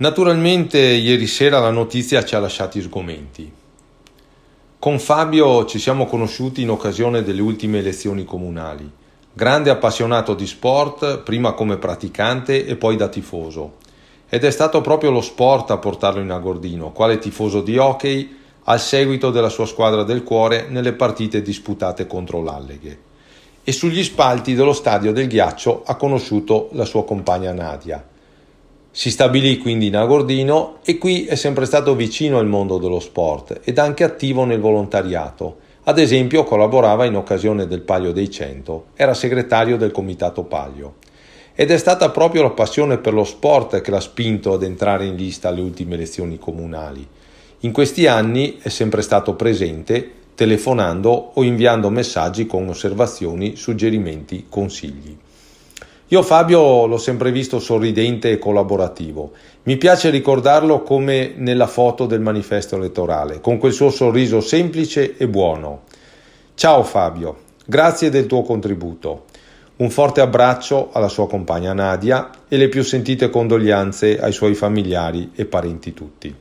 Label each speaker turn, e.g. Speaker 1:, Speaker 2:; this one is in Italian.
Speaker 1: Naturalmente ieri sera la notizia ci ha lasciati sgomenti. Con Fabio ci siamo conosciuti in occasione delle ultime elezioni comunali. Grande appassionato di sport, prima come praticante e poi da tifoso. Ed è stato proprio lo sport a portarlo in Agordino, quale tifoso di hockey, al seguito della sua squadra del cuore nelle partite disputate contro l'Alleghe. E sugli spalti dello stadio del ghiaccio ha conosciuto la sua compagna Nadia si stabilì quindi in Agordino e qui è sempre stato vicino al mondo dello sport ed anche attivo nel volontariato. Ad esempio collaborava in occasione del Palio dei Cento, era segretario del Comitato Palio. Ed è stata proprio la passione per lo sport che l'ha spinto ad entrare in lista alle ultime elezioni comunali. In questi anni è sempre stato presente, telefonando o inviando messaggi con osservazioni, suggerimenti, consigli. Io Fabio l'ho sempre visto sorridente e collaborativo. Mi piace ricordarlo come nella foto del manifesto elettorale, con quel suo sorriso semplice e buono. Ciao Fabio, grazie del tuo contributo. Un forte abbraccio alla sua compagna Nadia e le più sentite condoglianze ai suoi familiari e parenti tutti.